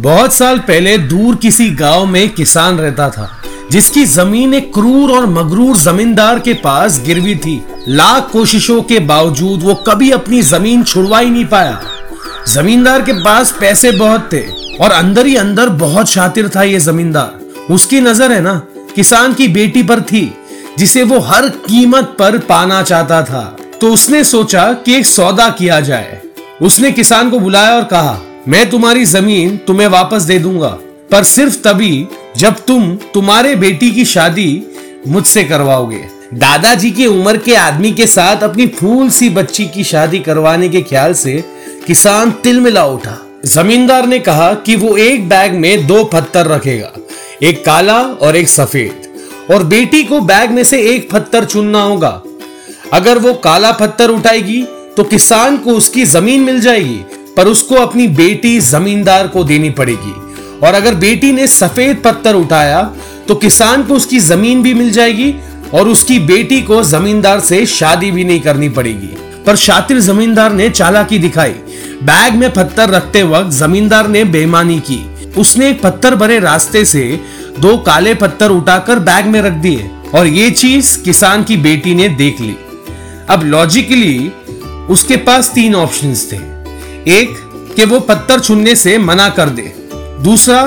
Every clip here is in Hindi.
बहुत साल पहले दूर किसी गाँव में किसान रहता था, जिसकी ज़मीन एक क्रूर और मगरूर जमींदार के पास गिरवी थी। लाख कोशिशों के बावजूद वो कभी अपनी ज़मीन छुड़वा ही नहीं पाया। जमींदार के पास पैसे बहुत थे और अंदर ही अंदर बहुत शातिर था ये जमींदार। उसकी नज़र है ना, किसान की बेटी पर थी, जिसे वो हर कीमत पर पाना चाहता था। तो उसने सोचा कि एक सौदा किया जाए। उसने किसान को बुलाया और कहा मैं तुम्हारी ज़मीन तुम्हें वापस दे दूँगा। पर सिर्फ़ तभी जब तुम तुम्हारे बेटी की शादी मुझसे करवाओगे। दादाजी की उम्र के आदमी के साथ अपनी फूल सी बच्ची की शादी करवाने के ख्याल से किसान तिल मिला उठा। जमींदार ने कहा कि वो एक बैग में दो पत्थर रखेगा, एक काला और एक सफ़ेद। और बेटी को बैग में से एक पत्थर चुनना होगा। अगर वो काला पत्थर उठाएगी तो किसान को उसकी ज़मीन मिल जाएगी। पर उसको अपनी बेटी जमींदार को देनी पड़ेगी। और अगर बेटी ने सफ़ेद पत्थर उठाया तो किसान को उसकी ज़मीन भी मिल जाएगी और उसकी बेटी को जमींदार से शादी भी नहीं करनी पड़ेगी। पर शातिर जमींदार ने चालाकी दिखाई। बैग में पत्थर रखते वक्त जमींदार ने बेईमानी की। उसने एक पत्थर भरे रास्ते से दो काले पत्थर उठाकर बैग में रख दिए और ये चीज़ किसान की बेटी ने देख ली। अब लॉजिकली उसके पास तीन ऑप्शंस थे। एक, कि वो पत्थर छुनने से मना कर दे। दूसरा,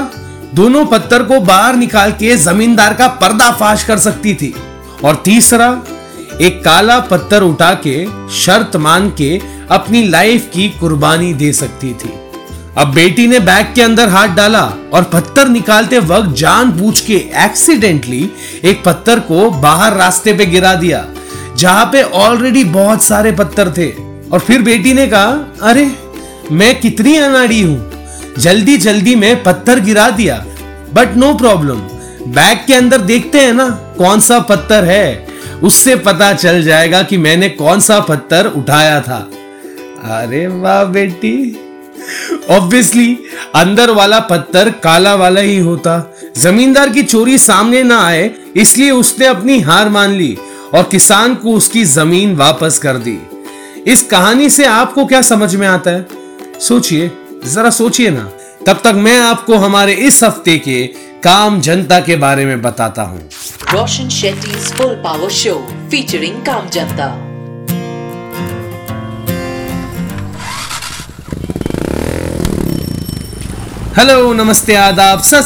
दोनों पत्थर को बाहर निकाल के जमींदार का पर्दाफाश कर सकती थी। और तीसरा, एक काला पत्थर उठा के शर्त मान के अपनी लाइफ की कुर्बानी दे सकती थी। अब बेटी ने बैग के अंदर हाथ डाला और पत्थर निकालते वक्त जान पूछ के एक्सीडेंटली एक पत्थर को बाहर रास्ते पे गिरा दिया, जहाँ पे ऑलरेडी बहुत सारे पत्थर थे। और फिर बेटी ने कहा, अरे मैं कितनी अनाड़ी हूँ। जल्दी जल्दी में पत्थर गिरा दिया। बट नो प्रॉब्लम बैग के अंदर देखते हैं ना, कौन सा पत्थर है। उससे पता चल जाएगा कि मैंने कौन सा पत्थर उठाया था। अरे वाह बेटी। ऑब्वियसली अंदर वाला पत्थर काला वाला ही होता। जमींदार की चोरी सामने ना आए, इसलिए उसने अपनी हार मान ली और किसान को उसकी ज़मीन वापस कर दी। इस कहानी से आपको क्या समझ में आता है? सोचिए जरा सोचिए ना। तब तक मैं आपको हमारे इस हफ़्ते के काम जनता के बारे में बताता हूँ। Roshan Shetty full power show featuring काम जनता। हेलो नमस्ते आदाब सत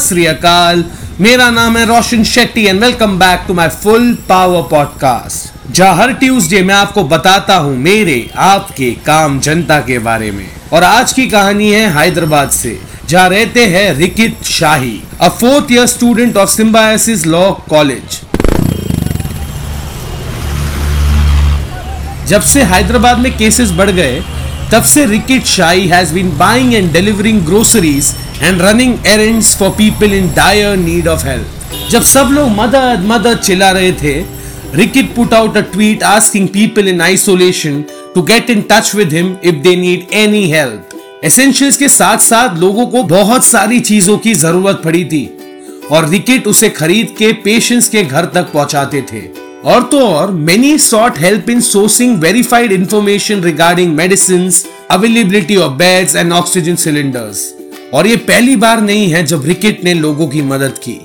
मेरा नाम है Roshan Shetty and welcome back to my full power podcast जहाँ हर ट्यूसडे मैं आपको बताता हूँ मेरे, आपके काम जनता के बारे में। और आज की कहानी है हैदराबाद से, जहाँ रहते हैं Rikit Shahi a fourth year student of Symbiosis law college जब से हैदराबाद में केसेस बढ़ गए, तब से Rikit Shahi has been buying and delivering groceries and running errands for people in dire need of help जब सब लोग मदद मदद चिल्ला रहे थे Rickett put out a tweet asking people in isolation to get in touch with him if they need any help. Essentials के साथ साथ लोगों को बहुत सारी चीज़ों की ज़रूरत पड़ी थी और रिकेट उसे खरीद के पेशेंट्स के घर तक पहुंचाते थे। और तो और many sought help in sourcing verified information regarding medicine availability of beds and oxygen cylinders और ये पहली बार नहीं है जब रिकेट ने लोगों की मदद की।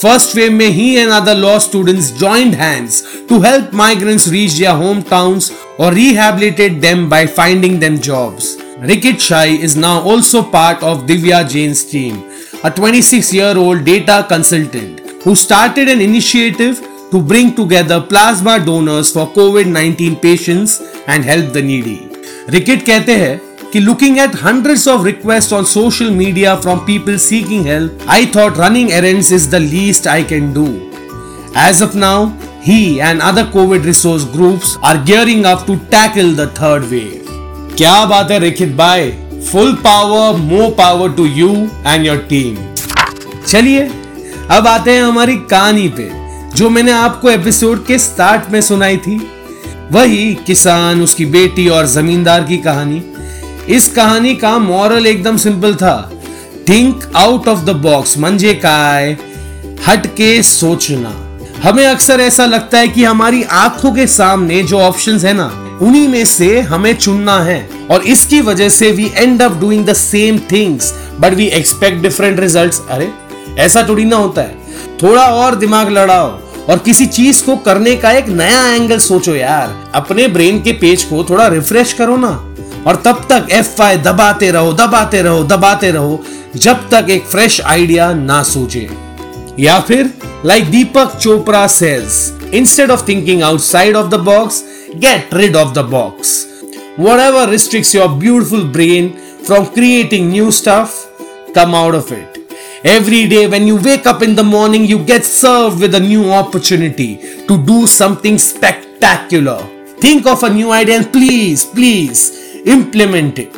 First wave में he and other law students joined hands to help migrants reach their hometowns or rehabilitate them by finding them jobs. Rikit Shai is now also part of Divya Jain's team, a 26-year-old data consultant who started an initiative to bring together plasma donors for COVID-19 patients and help the needy. Rikit कहते हैं कि looking at hundreds of request on social media from people seeking help I thought running errands is the least I can do as of now he and other covid resource groups are gearing up to tackle the third wave क्या बात है, Rekhit bye full power more power to you and your team चलिए, अब आते हैं हमारी कहानी पे, जो मैंने आपको एपिसोड के स्टार्ट में सुनाई थी। वही किसान, उसकी बेटी और जमींदार की कहानी। इस कहानी का मॉरल एकदम सिंपल था। Think out of the box मंजे काय? हट के सोचना। हमें अक्सर ऐसा लगता है कि हमारी आँखों के सामने जो ऑप्शंस है ना, उन्हीं में से हमें चुनना है। और इसकी वजह से we end up doing the same things but we expect different results अरे, ऐसा थोड़ी ना होता है। थोड़ा और दिमाग लड़ाओ। और किसी चीज़ को करने का एक नया एंगल सोचो यार। अपने ब्रेन के पेज को थोड़ा रिफ्रेश करो ना। और तब तक एफ़ आई दबाते रहो दबाते रहो दबाते रहो, जब तक एक फ्रेश आइडिया ना सोचे या फिर like Deepak Chopra says instead of thinking outside of the box get rid of the box whatever restricts your beautiful brain from creating new stuff come out of it every day when you wake up in the morning you get serve with new opportunity to do something spectacular think of a new idea please please implement it.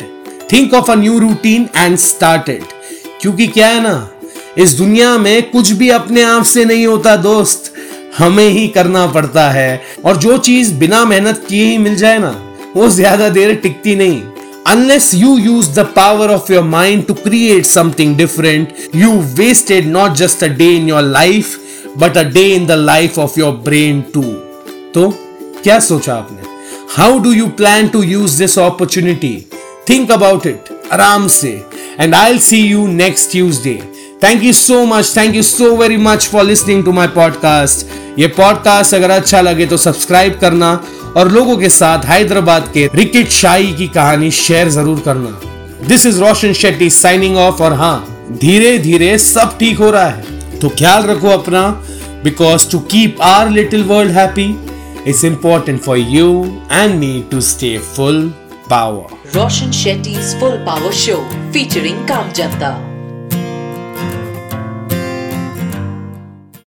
Think of a new routine and start it. क्योंकि क्या है ना इस दुनिया में कुछ भी अपने आप से नहीं होता दोस्त हमें ही करना पड़ता है और जो चीज़ बिना मेहनत किए ही मिल जाए ना वो ज़्यादा देर टिकती नहीं unless you use the power of your mind to create something different, you wasted not just a day in your life, but a day in the life of your brain too. तो क्या सोचा आपने how do you plan to use this opportunity think about it आराम से and I see you next Tuesday thank you so much thank you so very much for listening to my podcast ये पॉडकास्ट अगर अच्छा लगे तो सब्सक्राइब करना और लोगों के साथ हैदराबाद के रिकेट शाही की कहानी शेयर ज़रूर करना। This is Roshan Shetty signing off और हाँ धीरे धीरे सब ठीक हो रहा है। तो ख्याल रखो अपना because to keep our little world happy It's important for you and me to stay full power. Roshan Shetty's Full Power Show featuring Kamjanta.